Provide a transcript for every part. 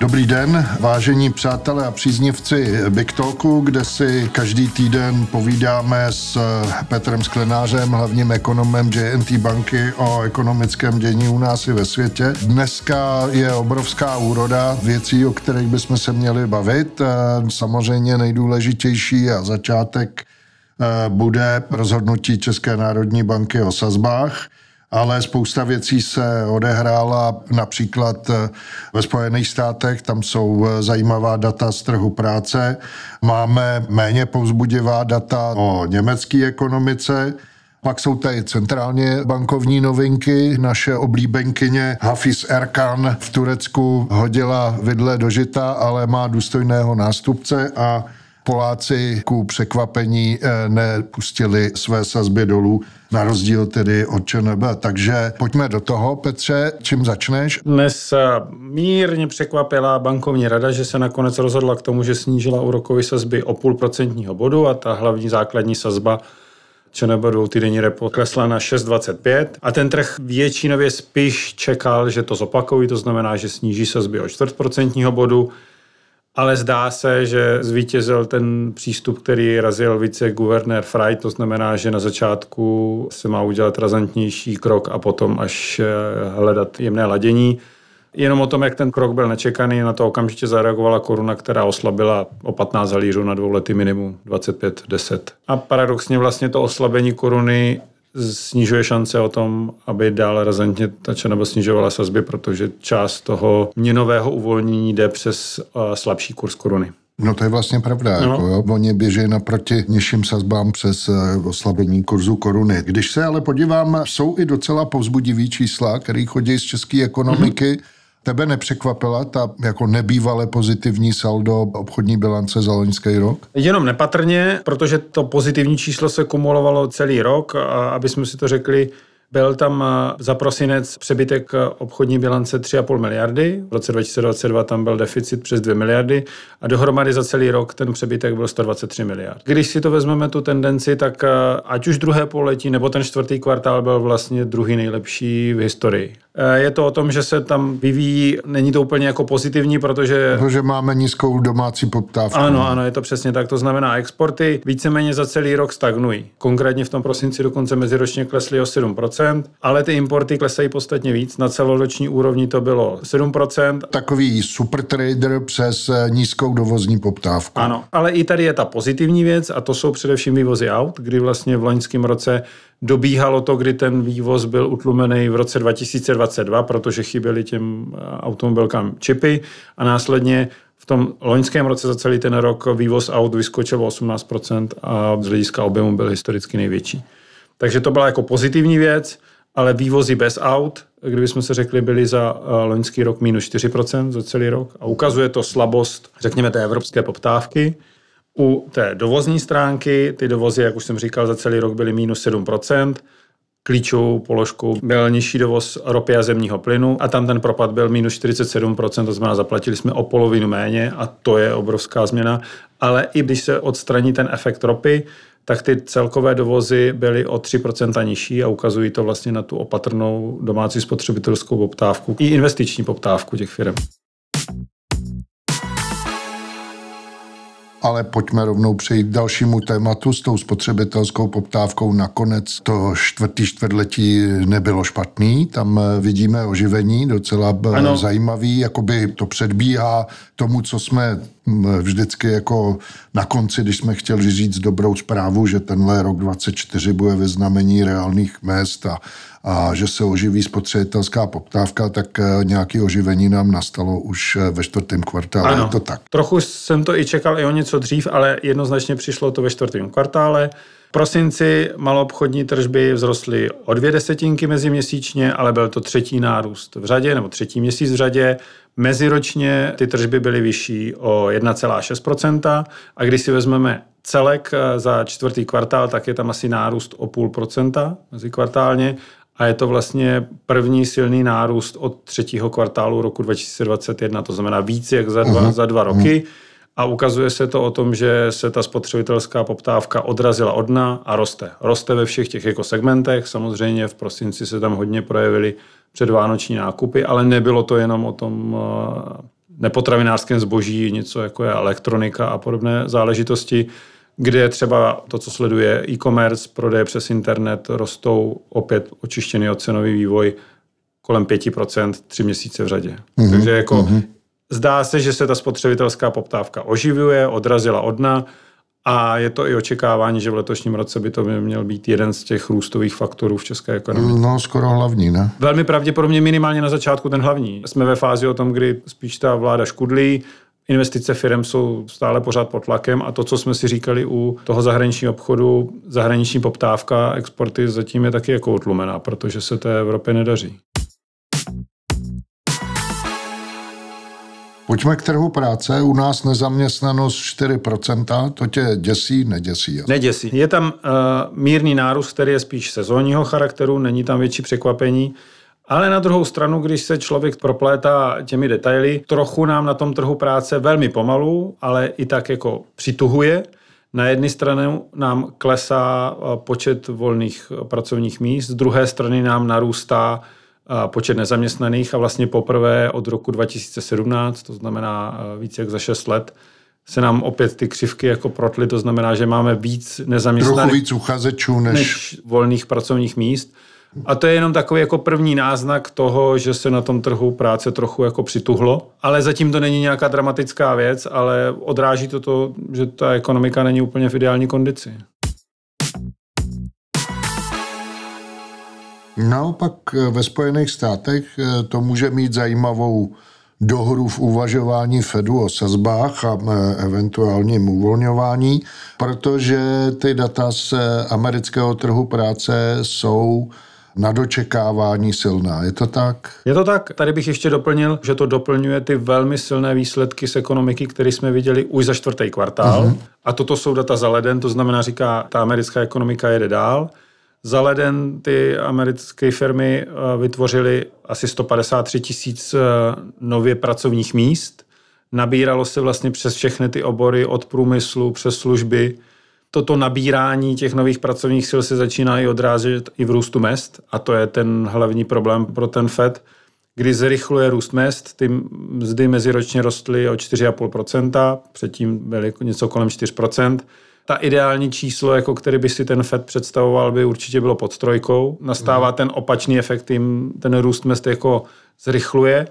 Dobrý den, vážení přátelé a příznivci Big Talku, kde si každý týden povídáme s Petrem Sklenářem, hlavním ekonomem JNT banky o ekonomickém dění u nás i ve světě. Dneska je obrovská úroda věcí, o kterých bychom se měli bavit. Samozřejmě nejdůležitější a začátek eh, bude rozhodnutí České národní banky o sazbách ale spousta věcí se odehrála například eh, ve Spojených státech, tam jsou eh, zajímavá data z trhu práce. Máme méně povzbudivá data o německé ekonomice, pak jsou tady centrálně bankovní novinky. Naše oblíbenkyně Hafiz Erkan v Turecku hodila vidle do žita, ale má důstojného nástupce a Poláci ku překvapení eh, nepustili své sazby dolů, na rozdíl tedy od ČNB. Takže pojďme do toho, Petře, čím začneš? Dnes eh, mírně překvapila bankovní rada, že se nakonec rozhodla k tomu, že snížila úrokové sazby o půl procentního bodu a ta hlavní základní sazba ČNB týdenní repo klesla na 6,25 a ten trh většinově spíš čekal, že to zopakují, to znamená, že sníží sazby o čtvrt procentního bodu ale zdá se, že zvítězil ten přístup, který razil více guvernér Fry, to znamená, že na začátku se má udělat razantnější krok a potom až eh, hledat jemné ladění. Jenom o tom, jak ten krok byl nečekaný, na to okamžitě zareagovala koruna, která oslabila o 15 halířů na dvouletý minimum 25-10. A paradoxně vlastně to oslabení koruny snižuje šance o tom, aby dále razantně ta nebo snižovala sazby, protože část toho měnového uvolnění jde přes uh, slabší kurz koruny. No to je vlastně pravda. No. Jako, jo. Oni běží naproti nižším sazbám přes uh, oslabení kurzu koruny. Když se ale podívám, jsou i docela povzbudivý čísla, které chodí z české ekonomiky. Mm-hmm Tebe nepřekvapila ta jako nebývalé pozitivní saldo obchodní bilance za loňský rok? Jenom nepatrně, protože to pozitivní číslo se kumulovalo celý rok a aby jsme si to řekli, byl tam za prosinec přebytek obchodní bilance 3,5 miliardy, v roce 2022 tam byl deficit přes 2 miliardy a dohromady za celý rok ten přebytek byl 123 miliard. Když si to vezmeme tu tendenci, tak eh, ať už druhé pololetí nebo ten čtvrtý kvartál byl vlastně druhý nejlepší v historii. Je to o tom, že se tam vyvíjí, není to úplně jako pozitivní, protože... Protože máme nízkou domácí poptávku. Ano, ano, je to přesně tak. To znamená, exporty víceméně za celý rok stagnují. Konkrétně v tom prosinci dokonce meziročně klesly o 7% ale ty importy klesají podstatně víc. Na celoroční úrovni to bylo 7%. Takový super trader přes eh, nízkou dovozní poptávku. Ano, ale i tady je ta pozitivní věc a to jsou především vývozy aut, kdy vlastně v loňském roce dobíhalo to, kdy ten vývoz byl utlumený v roce 2022, protože chyběly těm eh, automobilkám čipy a následně v tom loňském roce za celý ten rok vývoz aut vyskočil o 18% a z hlediska objemu byl historicky největší. Takže to byla jako pozitivní věc, ale vývozy bez aut, kdybychom se řekli, byly za eh, loňský rok minus 4% za celý rok a ukazuje to slabost, řekněme, té evropské poptávky. U té dovozní stránky, ty dovozy, jak už jsem říkal, za celý rok byly minus 7%, klíčovou položkou byl nižší dovoz ropy a zemního plynu a tam ten propad byl minus 47%, to znamená zaplatili jsme o polovinu méně a to je obrovská změna. Ale i když se odstraní ten efekt ropy, tak ty celkové dovozy byly o 3% nižší a ukazují to vlastně na tu opatrnou domácí spotřebitelskou poptávku i investiční poptávku těch firm. Ale pojďme rovnou přejít k dalšímu tématu s tou spotřebitelskou poptávkou. Nakonec to čtvrtý čtvrtletí nebylo špatný, tam eh, vidíme oživení docela eh, ano. zajímavý, jakoby to předbíhá tomu, co jsme vždycky jako na konci, když jsme chtěli říct dobrou zprávu, že tenhle rok 24 bude ve znamení reálných mest a a že se oživí spotřebitelská poptávka, tak eh, nějaké oživení nám nastalo už eh, ve čtvrtém kvartále. Ano, je to tak. Trochu jsem to i čekal i o něco dřív, ale jednoznačně přišlo to ve čtvrtém kvartále. V prosinci maloobchodní tržby vzrostly o dvě desetinky meziměsíčně, ale byl to třetí nárůst v řadě, nebo třetí měsíc v řadě. Meziročně ty tržby byly vyšší o 1,6% a když si vezmeme celek eh, za čtvrtý kvartál, tak je tam asi nárůst o půl procenta mezikvartálně a je to vlastně první silný nárůst od třetího kvartálu roku 2021, to znamená víc jak za dva, uh-huh. za dva roky. A ukazuje se to o tom, že se ta spotřebitelská poptávka odrazila od dna a roste. Roste ve všech těch jako segmentech. Samozřejmě v prosinci se tam hodně projevily předvánoční nákupy, ale nebylo to jenom o tom nepotravinářském zboží, něco jako je elektronika a podobné záležitosti, kde třeba to, co sleduje e-commerce, prodeje přes internet, rostou opět očištěný od cenový vývoj kolem 5% tři měsíce v řadě. Mm-hmm. Takže jako mm-hmm. Zdá se, že se ta spotřebitelská poptávka oživuje, odrazila od dna a je to i očekávání, že v letošním roce by to měl být jeden z těch růstových faktorů v české ekonomice. No, skoro hlavní, ne? Velmi pravděpodobně minimálně na začátku ten hlavní. Jsme ve fázi o tom, kdy spíš ta vláda škudlí, investice firm jsou stále pořád pod tlakem a to, co jsme si říkali u toho zahraničního obchodu, zahraniční poptávka, exporty zatím je taky jako utlumená, protože se té Evropě nedaří. Pojďme k trhu práce. U nás nezaměstnanost 4%. To tě děsí, neděsí? Jasný. Neděsí. Je tam uh, mírný nárůst, který je spíš sezónního charakteru, není tam větší překvapení. Ale na druhou stranu, když se člověk proplétá těmi detaily, trochu nám na tom trhu práce velmi pomalu, ale i tak jako přituhuje. Na jedné straně nám klesá eh, počet volných pracovních míst, z druhé strany nám narůstá počet nezaměstnaných a vlastně poprvé od roku 2017, to znamená více jak za 6 let, se nám opět ty křivky jako protly, to znamená, že máme víc nezaměstnaných. Trochu víc uchazečů než... než volných pracovních míst. A to je jenom takový jako první náznak toho, že se na tom trhu práce trochu jako přituhlo. Ale zatím to není nějaká dramatická věc, ale odráží to to, že ta ekonomika není úplně v ideální kondici. Naopak eh, ve Spojených státech eh, to může mít zajímavou dohru v uvažování Fedu o sazbách a eh, eventuálním uvolňování, protože ty data z amerického trhu práce jsou na dočekávání silná. Je to tak? Je to tak. Tady bych ještě doplnil, že to doplňuje ty velmi silné výsledky z ekonomiky, které jsme viděli už za čtvrtý kvartál. Uh-huh. A toto jsou data za leden, to znamená, říká, ta americká ekonomika jede dál. Za leden ty americké firmy eh, vytvořily asi 153 tisíc eh, nově pracovních míst. Nabíralo se vlastně přes všechny ty obory od průmyslu přes služby. Toto nabírání těch nových pracovních sil se začíná i odrážet i v růstu mest a to je ten hlavní problém pro ten FED, kdy zrychluje růst mest. Ty mzdy meziročně rostly o 4,5%, předtím byly něco kolem 4% ta ideální číslo, jako který by si ten FED představoval, by určitě bylo pod trojkou. Nastává ten opačný efekt, jim ten růst mest jako zrychluje.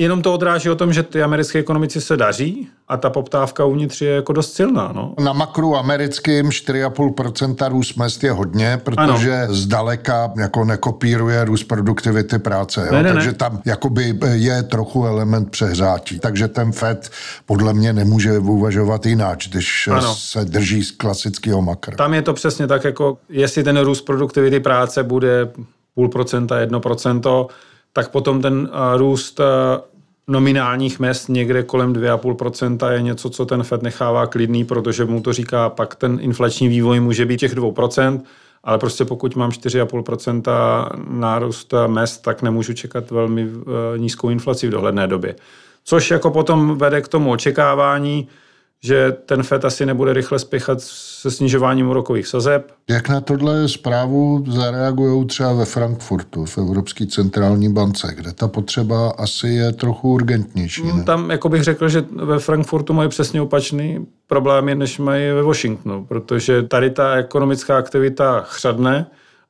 Jenom to odráží o tom, že ty americké ekonomici se daří a ta poptávka uvnitř je jako dost silná. No. Na makru americkým 4,5% růst mest je hodně, protože ano. zdaleka jako nekopíruje růst produktivity práce. Jo? Ne, ne, Takže ne. tam jakoby je trochu element přehřátí. Takže ten FED podle mě nemůže uvažovat jinak, když ano. se drží z klasického makra. Tam je to přesně tak, jako jestli ten růst produktivity práce bude půl procenta, jedno procento, tak potom ten růst nominálních mest někde kolem 2,5% je něco, co ten Fed nechává klidný, protože mu to říká, pak ten inflační vývoj může být těch 2%, ale prostě pokud mám 4,5% nárůst mest, tak nemůžu čekat velmi e, nízkou inflaci v dohledné době. Což jako potom vede k tomu očekávání, že ten FED asi nebude rychle spěchat se snižováním úrokových sazeb. Jak na tohle zprávu zareagují třeba ve Frankfurtu, v Evropské centrální bance, kde ta potřeba asi je trochu urgentnější? Ne? Tam jako bych řekl, že ve Frankfurtu mají přesně opačný problémy, než mají ve Washingtonu, protože tady ta ekonomická aktivita chřadne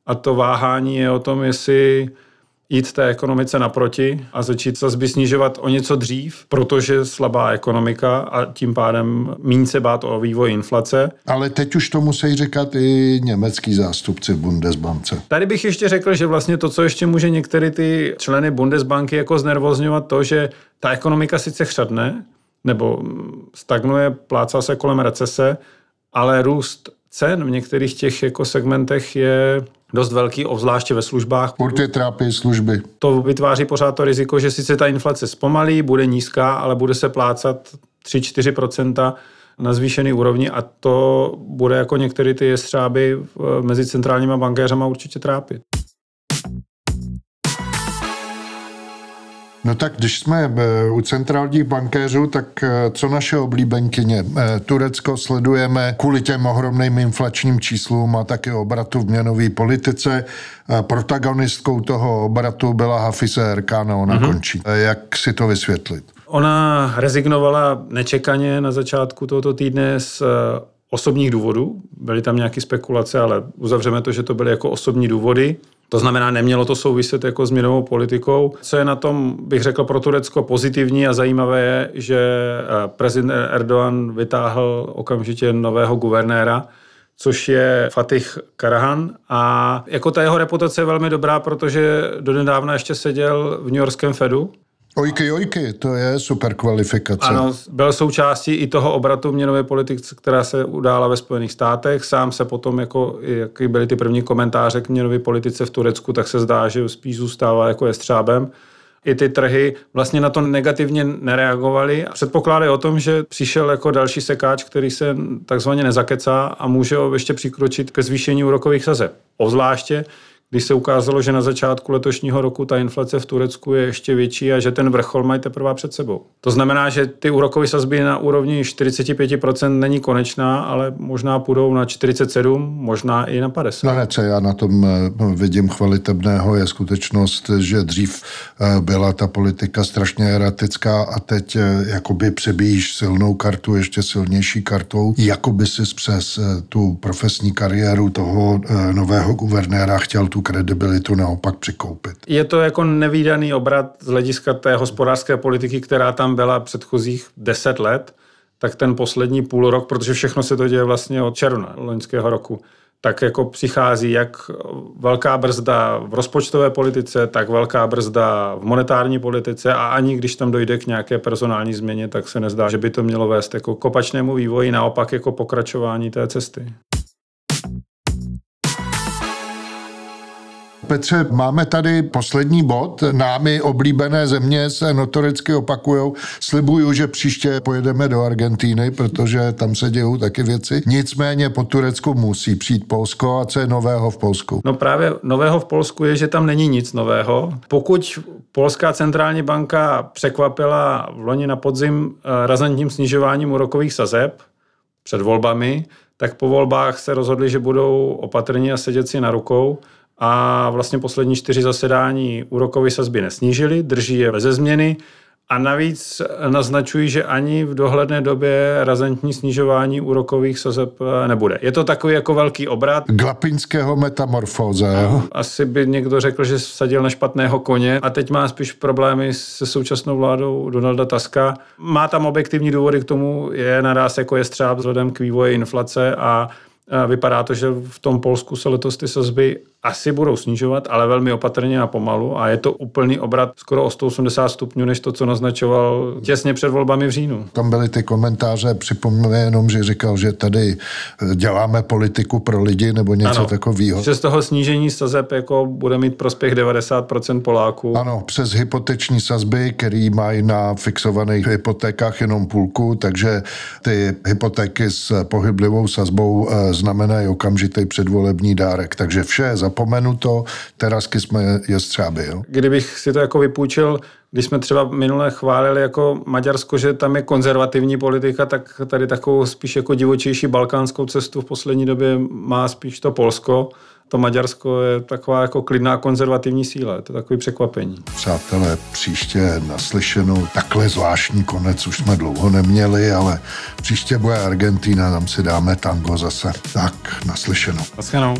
a to váhání je o tom, jestli jít té ekonomice naproti a začít se snižovat o něco dřív, protože slabá ekonomika a tím pádem méně se bát o vývoj inflace. Ale teď už to musí říkat i německý zástupci v Bundesbance. Tady bych ještě řekl, že vlastně to, co ještě může některé ty členy Bundesbanky jako znervozňovat, to, že ta ekonomika sice chřadne, nebo stagnuje, plácá se kolem recese, ale růst cen v některých těch jako segmentech je dost velký, obzvláště ve službách. Furt trápí služby. To vytváří pořád to riziko, že sice ta inflace zpomalí, bude nízká, ale bude se plácat 3-4% na zvýšený úrovni a to bude jako některé ty jestřáby mezi centrálníma bankéřama určitě trápit. No tak když jsme eh, u centrálních bankéřů, tak eh, co naše oblíbenkyně? Eh, Turecko sledujeme kvůli těm ohromným inflačním číslům a také obratu v měnové politice. Protagonistkou toho obratu byla Hafize Erkána, ona mm-hmm. končí. Jak si to vysvětlit? Ona rezignovala nečekaně na začátku tohoto týdne z eh, osobních důvodů. Byly tam nějaké spekulace, ale uzavřeme to, že to byly jako osobní důvody. To znamená, nemělo to souviset jako s měnovou politikou. Co je na tom, bych řekl, pro Turecko pozitivní a zajímavé je, že eh, prezident Erdogan vytáhl okamžitě nového guvernéra, což je Fatih Karahan. A jako ta jeho reputace je velmi dobrá, protože donedávna ještě seděl v New Yorkském Fedu, Ojky, ojky, to je super kvalifikace. Ano, byl součástí i toho obratu měnové politiky, která se udála ve Spojených státech. Sám se potom, jako, jaký byly ty první komentáře k měnové politice v Turecku, tak se zdá, že spíš zůstává jako jestřábem. I ty trhy vlastně na to negativně nereagovaly. Předpokládají o tom, že přišel jako další sekáč, který se takzvaně nezakecá a může ještě přikročit ke zvýšení úrokových sazeb. Obzvláště, když se ukázalo, že na začátku letošního roku ta inflace v Turecku je ještě větší a že ten vrchol mají teprve před sebou. To znamená, že ty úrokové sazby na úrovni 45% není konečná, ale možná půjdou na 47, možná i na 50. No ne, co já na tom eh, vidím chvalitebného, je skutečnost, že dřív eh, byla ta politika strašně eratická a teď eh, jakoby přebíjíš silnou kartu ještě silnější kartou, jakoby si přes tu profesní kariéru toho nového guvernéra chtěl tu kredibilitu naopak přikoupit. Je to jako nevýdaný obrat z hlediska té hospodářské politiky, která tam byla předchozích deset let, tak ten poslední půl rok, protože všechno se to děje vlastně od června loňského roku, tak jako přichází jak velká brzda v rozpočtové politice, tak velká brzda v monetární politice a ani když tam dojde k nějaké personální změně, tak se nezdá, že by to mělo vést jako k opačnému vývoji, naopak jako pokračování té cesty. Petře, máme tady poslední bod. Námi oblíbené země se notoricky opakujou. Slibuju, že příště pojedeme do Argentíny, protože tam se dějou taky věci. Nicméně po Turecku musí přijít Polsko. A co je nového v Polsku? No právě nového v Polsku je, že tam není nic nového. Pokud Polská centrální banka překvapila v loni na podzim eh, razantním snižováním úrokových sazeb před volbami, tak po volbách se rozhodli, že budou opatrní a sedět si na rukou a vlastně poslední čtyři zasedání úrokové sazby nesnížily, drží je bez změny a navíc naznačují, že ani v dohledné době razantní snižování úrokových sazeb eh, nebude. Je to takový jako velký obrat. Glapinského metamorfóze, jo? Asi by někdo řekl, že sadil na špatného koně a teď má spíš problémy se současnou vládou Donalda Taska. Má tam objektivní důvody k tomu, je naraz jako je střáb vzhledem k vývoji inflace a Vypadá to, že v tom Polsku se letos ty sazby asi budou snižovat, ale velmi opatrně a pomalu a je to úplný obrat skoro o 180 stupňů, než to, co naznačoval těsně před volbami v říjnu. Tam byly ty komentáře, připomněme jenom, že říkal, že tady eh, děláme politiku pro lidi nebo něco ano, takového. Že z toho snížení sazeb jako bude mít prospěch 90% Poláků. Ano, přes hypoteční sazby, který mají na fixovaných hypotékách jenom půlku, takže ty hypotéky s pohyblivou sazbou eh, znamenají okamžitý předvolební dárek. Takže vše je zapomenuto, terasky jsme jestřáby. Jo? Kdybych si to jako vypůjčil, když jsme třeba minule chválili jako Maďarsko, že tam je konzervativní politika, tak tady takovou spíš jako divočejší balkánskou cestu v poslední době má spíš to Polsko to Maďarsko je taková jako klidná konzervativní síla. Je to takový překvapení. Přátelé, příště naslyšenou takhle zvláštní konec už jsme dlouho neměli, ale příště bude Argentina, tam si dáme tango zase. Tak, naslyšenou. Naslyšenou.